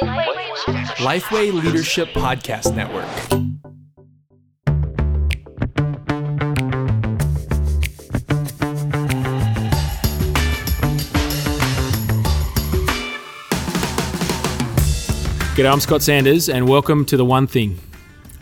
Lifeway Leadership Podcast Network. G'day, I'm Scott Sanders, and welcome to The One Thing,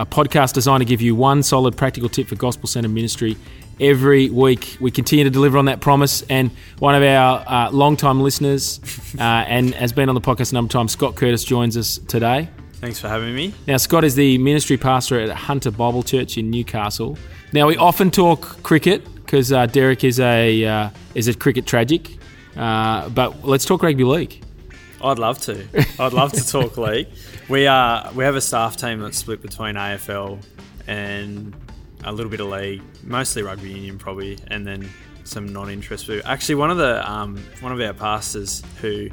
a podcast designed to give you one solid practical tip for gospel centered ministry every week. We continue to deliver on that promise, and one of our uh, long-time listeners uh, and has been on the podcast a number of times, Scott Curtis, joins us today. Thanks for having me. Now, Scott is the ministry pastor at Hunter Bible Church in Newcastle. Now, we often talk cricket because uh, Derek is a uh, is a cricket tragic, uh, but let's talk rugby league. I'd love to. I'd love to talk league. We are we have a staff team that's split between AFL and a little bit of league, mostly rugby union probably, and then some non-interest. Actually, one of the um, one of our pastors who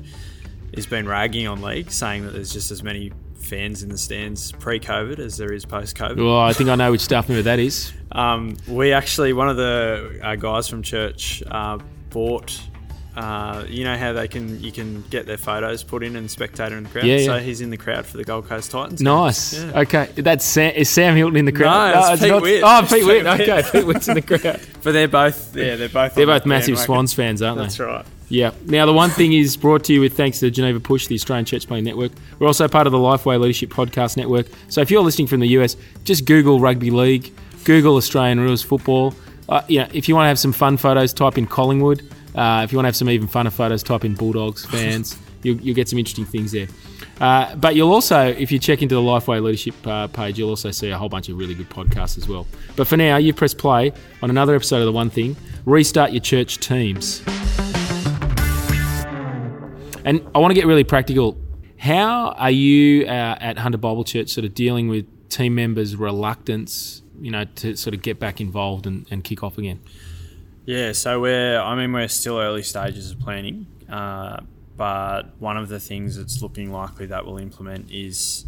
has been ragging on league, saying that there's just as many fans in the stands pre-COVID as there is post-COVID. Well, I think I know which staff member that is. Um, we actually, one of the uh, guys from church uh, bought uh, you know how they can you can get their photos put in and spectator in the crowd. Yeah, yeah. So he's in the crowd for the Gold Coast Titans. Nice. Yeah. Okay, that's Sam, is Sam Hilton in the crowd? No, it's Pete not- Witt. Oh, It's Pete Witt. Okay, Pete Witt's in the crowd. But they're both yeah they're both They're both massive. Swans fans, aren't That's they? That's right. Yeah. Now, the one thing is brought to you with thanks to Geneva Push, the Australian Church Planting Network. We're also part of the Lifeway Leadership Podcast Network. So if you're listening from the US, just Google Rugby League, Google Australian Rules Football. Uh, yeah, if you want to have some fun photos, type in Collingwood. Uh, if you want to have some even funner photos, type in Bulldogs fans. you'll, you'll get some interesting things there. Uh, but you'll also, if you check into the Lifeway Leadership uh, page, you'll also see a whole bunch of really good podcasts as well. But for now, you press play on another episode of The One Thing Restart Your Church Teams. And I want to get really practical. How are you uh, at Hunter Bible Church sort of dealing with team members' reluctance, you know, to sort of get back involved and, and kick off again? Yeah, so we're I mean we're still early stages of planning, uh, but one of the things that's looking likely that we'll implement is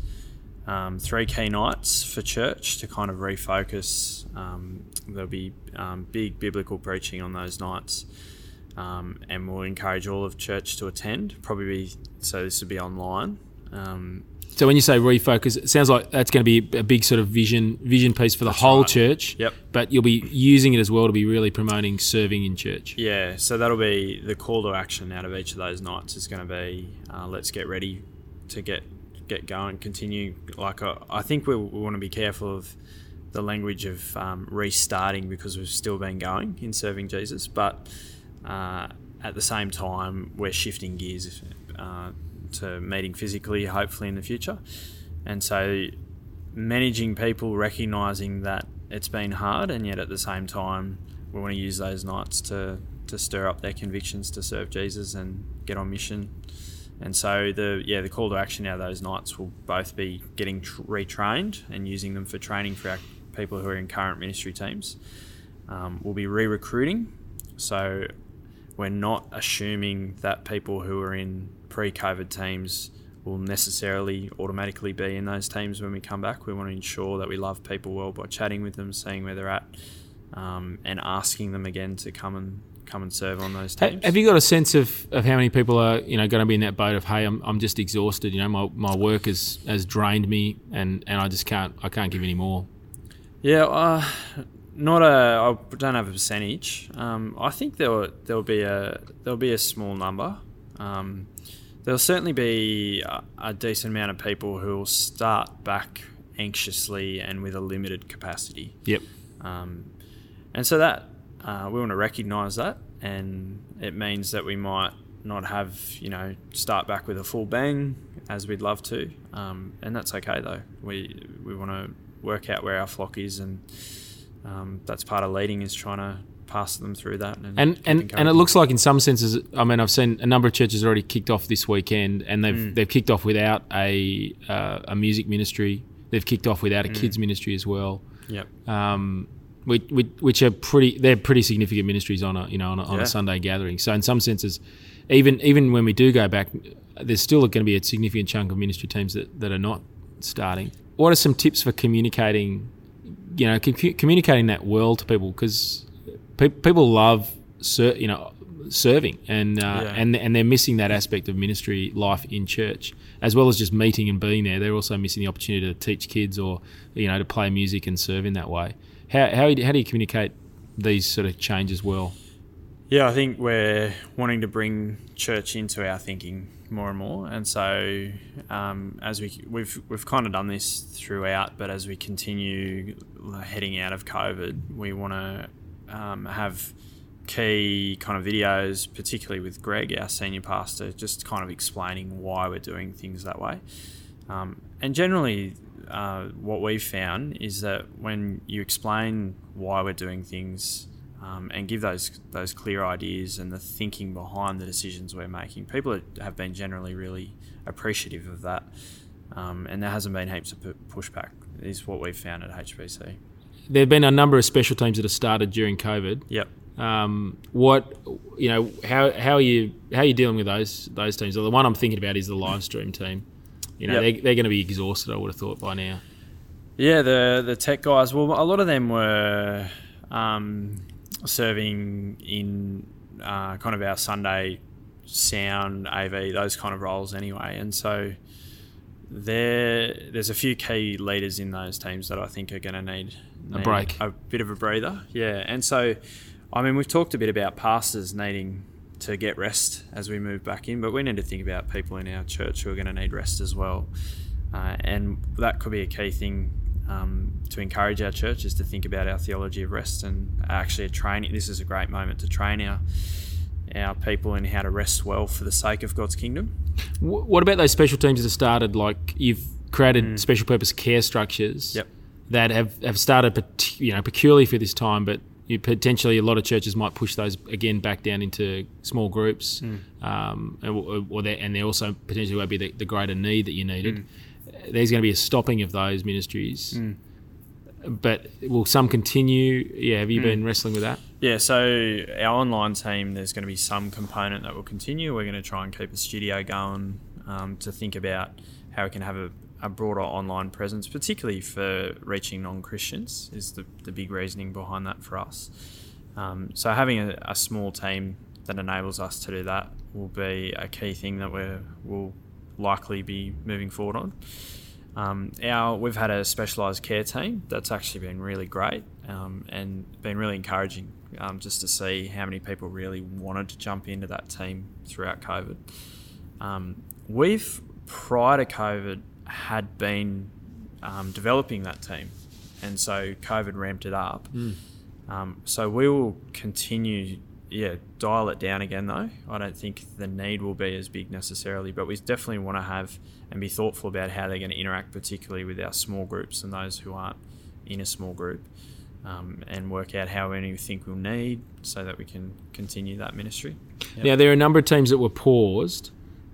um, three key nights for church to kind of refocus. Um, there'll be um, big biblical preaching on those nights. Um, and we'll encourage all of church to attend. Probably be, so this will be online. So when you say refocus, it sounds like that's going to be a big sort of vision vision piece for the whole right. church. Yep. But you'll be using it as well to be really promoting serving in church. Yeah, so that'll be the call to action out of each of those nights is going to be uh, let's get ready to get get going, continue. Like uh, I think we, we want to be careful of the language of um, restarting because we've still been going in serving Jesus, but uh, at the same time we're shifting gears uh, to meeting physically, hopefully in the future, and so managing people recognizing that it's been hard and yet at the same time we want to use those nights to to stir up their convictions to serve Jesus and get on mission. And so the yeah the call to action out of those nights will both be getting tr- retrained and using them for training for our people who are in current ministry teams. Um, we'll be re-recruiting. So we're not assuming that people who are in pre-COVID teams will necessarily automatically be in those teams when we come back. We want to ensure that we love people well by chatting with them, seeing where they're at, um, and asking them again to come and come and serve on those teams. Have you got a sense of, of how many people are you know going to be in that boat of hey I'm, I'm just exhausted you know my, my work has, has drained me and, and I just can't I can't give any more. Yeah, uh, not a. I don't have a percentage. Um, I think there will there will be a there will be a small number. Um, there'll certainly be a, decent amount of people who will start back anxiously and with a limited capacity. Yep. Um, and so that uh, we want to recognise that, and it means that we might not have you know start back with a full bang as we'd love to, um, and that's okay though. We we want to work out where our flock is, and um, that's part of leading is trying to pass them through that. And And and, and it looks like in some senses, I mean, I've seen a number of churches already kicked off this weekend, and they've Mm. they've kicked off without a uh, a music ministry. They've kicked off without a Mm. kids ministry as well, Yep. um, which, which, which are pretty they're pretty significant ministries on a you know on a, on Yeah. a Sunday gathering. So in some senses, even even when we do go back, there's still going to be a significant chunk of ministry teams that, that are not starting. What are some tips for communicating? You know, com- communicating that well to people because pe- people love, ser- you know, serving, and uh, Yeah. and and they're missing that aspect of ministry life in church, as well as just meeting and being there. They're also missing the opportunity to teach kids or you know to play music and serve in that way. How how, how do you communicate these sort of changes well? Yeah, I think we're wanting to bring church into our thinking more and more, and so um, as we we've we've kind of done this throughout, but as we continue heading out of COVID, we want to um, have key kind of videos, particularly with Greg, our senior pastor, just kind of explaining why we're doing things that way. Um, and generally, uh, what we've found is that when you explain why we're doing things um, and give those those clear ideas and the thinking behind the decisions we're making, people have been generally really appreciative of that. Um, and there hasn't been heaps of pushback. Is what we've found at HBC. There have been a number of special teams that have started during COVID. Yep. Um, what you know, how how are you how are you dealing with those those teams? Well, the one I'm thinking about is the live stream team. You know, Yep. they're, they're going to be exhausted. I would have thought by now. Yeah, the the tech guys. Well, a lot of them were um, serving in uh, kind of our Sunday sound AV, those kind of roles anyway. And so there, there's a few key leaders in those teams that I think are going to need, need break. a bit of a breather. Yeah, and so I mean we've talked a bit about pastors needing to get rest as we move back in, but we need to think about people in our church who are going to need rest as well. Uh, and that could be a key thing um, to encourage our churches to think about our theology of rest and actually a training. This is a great moment to train our our people and how to rest well for the sake of God's kingdom. What about those special teams that have started? Like you've created special purpose care structures Mm. Yep. that have, have started, you know, peculiarly for this time, but you potentially a lot of churches might push those again back down into small groups, Mm. um, or, or they and there also potentially won't be the, the greater need that you needed. Mm. There's going to be a stopping of those ministries, but will some continue? Yeah, have you been wrestling with that? Yeah, so our online team, there's going to be some component that will continue. We're going to try and keep a studio going um, to think about how we can have a, a broader online presence, particularly for reaching non Christians, is the, the big reasoning behind that for us. Um, so having a, a small team that enables us to do that will be a key thing that we're, we'll likely be moving forward on. Um, our we've had a specialised care team that's actually been really great um, and been really encouraging um, just to see how many people really wanted to jump into that team throughout COVID. Um, we've prior to COVID had been um, developing that team, and so COVID ramped it up. Um, so we will continue, yeah, dial it down again though. I don't think the need will be as big necessarily, but we definitely want to have and be thoughtful about how they're going to interact, particularly with our small groups and those who aren't in a small group, um, and work out how many we think we'll need so that we can continue that ministry. Yep. Now there are a number of teams that were paused,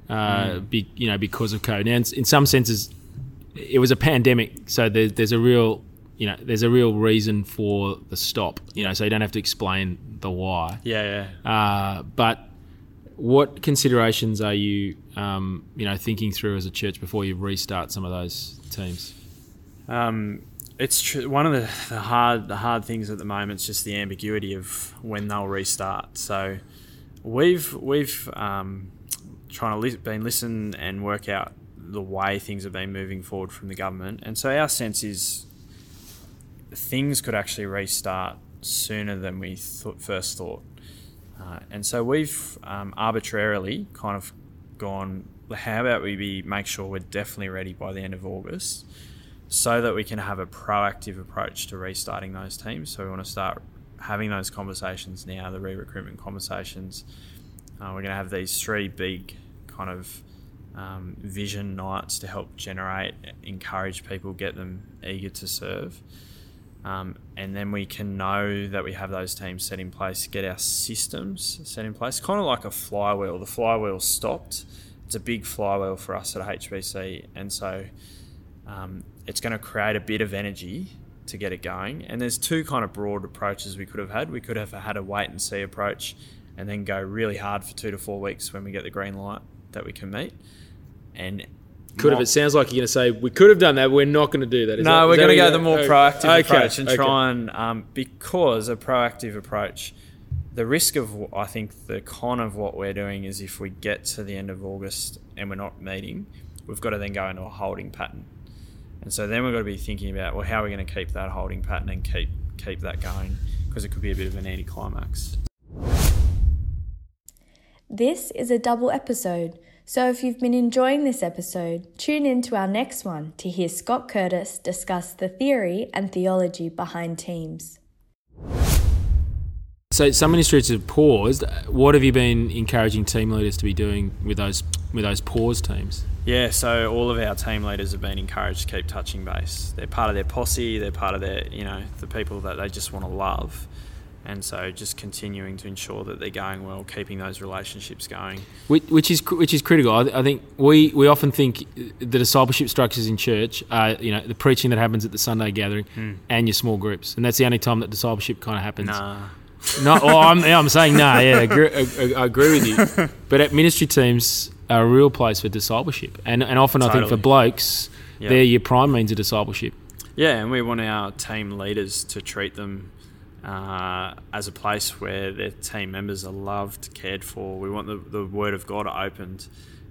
uh, Mm. be, you know, because of COVID. Now, in, in some senses, it was a pandemic, so there's there's a real, you know, there's a real reason for the stop. You know, so you don't have to explain the why. Yeah, yeah. Uh, but what considerations are you, um, you know, thinking through as a church before you restart some of those teams? Um, it's tr- one of the, the hard the hard things at the moment is just the ambiguity of when they'll restart. So we've we've um, trying to li- been listen and work out the way things have been moving forward from the government, and so our sense is things could actually restart sooner than we th- first thought. Uh, and so we've um, arbitrarily kind of gone. How about we be make sure we're definitely ready by the end of August, so that we can have a proactive approach to restarting those teams. So we want to start having those conversations now, the re-recruitment conversations. Uh, we're going to have these three big kind of um, vision nights to help generate, encourage people, get them eager to serve. Um, and then we can know that we have those teams set in place, get our systems set in place, kind of like a flywheel. The flywheel stopped. It's a big flywheel for us at HBC, and so um, it's going to create a bit of energy to get it going. And there's two kind of broad approaches we could have had. We could have had a wait and see approach, and then go really hard for two to four weeks when we get the green light that we can meet. And Could have. It sounds like you're going to say we could have done that. We're not going to do that. Is no, that- we're going to go the more oh, proactive okay, approach and okay. try and um, because a proactive approach the risk of wh- I think the con of what we're doing is if we get to the end of August and we're not meeting, we've got to then go into a holding pattern, and so then we've got to be thinking about well, how are we going to keep that holding pattern and keep keep that going because it could be a bit of an anticlimax. This is a double episode, so if you've been enjoying this episode, tune in to our next one to hear Scott Curtis discuss the theory and theology behind teams. So some ministries have paused. What have you been encouraging team leaders to be doing with those with those pause teams? Yeah, so all of our team leaders have been encouraged to keep touching base. They're part of their posse. They're part of their, you know, the people that they just want to love, and so just continuing to ensure that they're going well, keeping those relationships going. Which, which is which is critical. I, I think we, we often think the discipleship structures in church are you know the preaching that happens at the Sunday gathering hmm. and your small groups, and that's the only time that discipleship kind of happens. Nah, No, oh, I'm, I'm saying no. Yeah, I agree, I, I agree with you. But at ministry teams are a real place for discipleship, and and often I think for blokes, Yeah. they're your prime means of discipleship. yeah, and we want our team leaders to treat them uh, as a place where their team members are loved, cared for. We want the, the Word of God opened.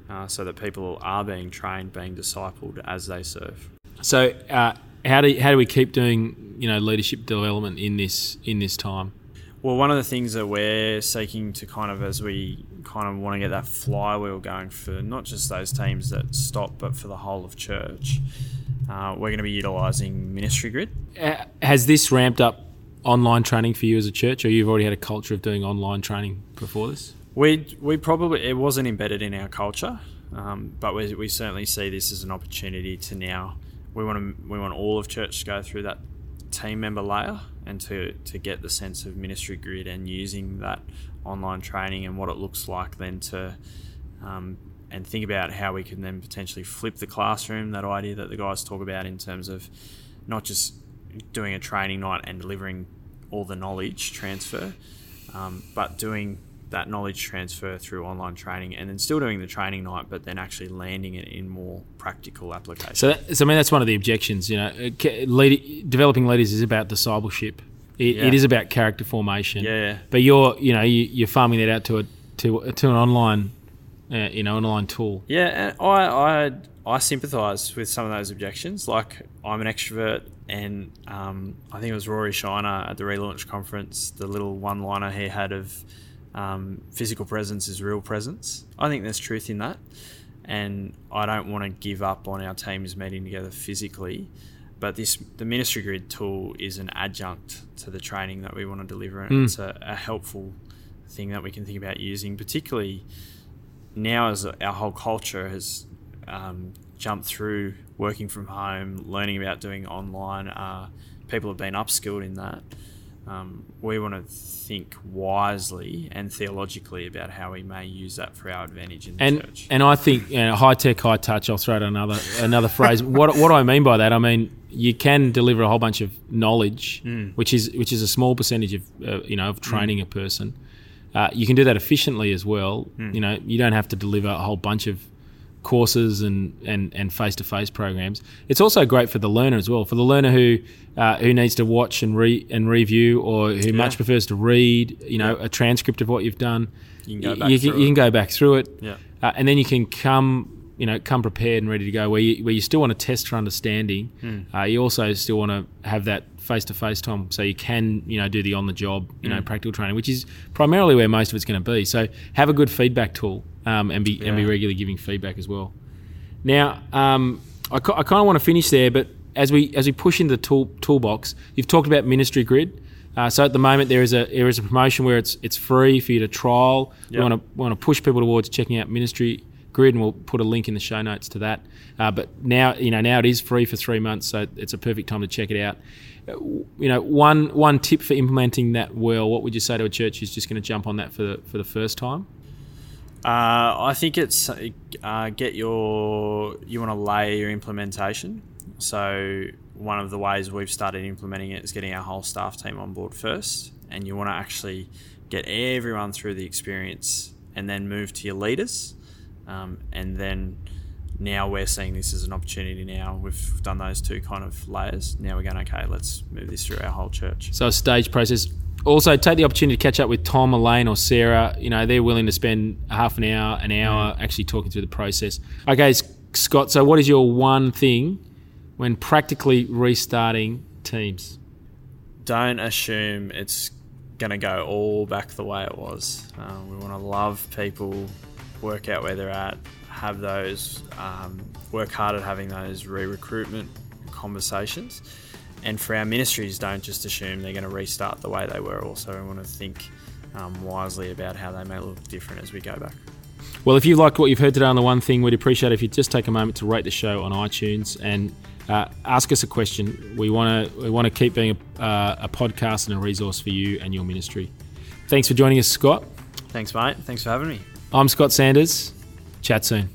Uh, so that people are being trained, being discipled as they serve. So uh, how do how do we keep doing you know leadership development in this in this time? Well, one of the things that we're seeking to kind of, as we kind of want to get that flywheel going for not just those teams that stop, but for the whole of church, uh, we're going to be utilising Ministry Grid. Uh, Has this ramped up online training for you as a church, or you've already had a culture of doing online training before this? We we probably it wasn't embedded in our culture, um, but we, we certainly see this as an opportunity to now. We want to we want all of church to go through that team member layer and to to get the sense of ministry grid and using that online training and what it looks like then to um, and think about how we can then potentially flip the classroom. That idea that the guys talk about in terms of not just doing a training night and delivering all the knowledge transfer, um, but doing that knowledge transfer through online training and then still doing the training night, but then actually landing it in more practical application. So, that, so I mean, that's one of the objections. You know, lead, developing leaders is about discipleship. It, Yeah. it is about character formation. Yeah. But you're, you know, you, you're farming that out to a to to an online, uh, you know, an online tool. Yeah, and I I I sympathise with some of those objections. Like I'm an extrovert, and um, I think it was Rory Shiner at the relaunch conference. The little one-liner he had of um, physical presence is real presence. I think there's truth in that, and I don't want to give up on our teams meeting together physically. But this the ministry grid tool is an adjunct to the training that we want to deliver, and it's a, a helpful thing that we can think about using, particularly now as our whole culture has um, jumped through working from home, learning about doing online, uh, people have been upskilled in that. Um, we want to think wisely and theologically about how we may use that for our advantage in the And church. and I think you know, high tech, high touch. I'll throw out another another phrase. What what do I mean by that? I mean you can deliver a whole bunch of knowledge, which is which is a small percentage of uh, you know of training a person. Uh, you can do that efficiently as well. You know, you don't have to deliver a whole bunch of courses and and and face to face programs. It's also great for the learner as well. For the learner who uh, who needs to watch and re and review, or who much prefers to read, you know, a transcript of what you've done. You can go back you, through can, you it. can go back through it, Yeah. uh, and then you can come. You know, come prepared and ready to go. Where you, where you still want to test for understanding, Hmm. uh, you also still want to have that face to face time, so you can you know do the on the job you Hmm. know practical training, which is primarily where most of it's going to be. So have a good feedback tool um, and be and be regularly giving feedback as well. Now, um, I, I kind of want to finish there, but as we as we push into the tool, toolbox, you've talked about Ministry Grid. Uh, so at the moment there is a there is a promotion where it's it's free for you to trial. We want to want to push people towards checking out Ministry Grid, and we'll put a link in the show notes to that. Uh, but now you know now it is free for three months, so it's a perfect time to check it out. Uh, You know, one one tip for implementing that well, what would you say to a church who's just going to jump on that for the, for the first time? Uh, I think it's uh, get your you want to lay your implementation. So one of the ways we've started implementing it is getting our whole staff team on board first, and you want to actually get everyone through the experience, and then move to your leaders, um, and then now we're seeing this as an opportunity. Now we've done those two kind of layers. Now we're going okay. Let's move this through our whole church. So a stage process. also take the opportunity to catch up with Tom, Elaine, or Sarah. You know, they're willing to spend half an hour, an hour actually talking through the process. Okay, Scott, so what is your one thing when practically restarting teams? don't assume it's going to go all back the way it was. Um, we want to love people, work out where they're at, have those, um, work hard at having those re recruitment conversations. And for our ministries, don't just assume they're going to restart the way they were. Also, we want to think um, wisely about how they may look different as we go back. Well, if you liked what you've heard today on the one thing, we'd appreciate it if you just take a moment to rate the show on iTunes and uh, ask us a question. We want to we want to keep being a, uh, a podcast and a resource for you and your ministry. Thanks for joining us, Scott. Thanks, mate. Thanks for having me. I'm Scott Sanders. Chat soon.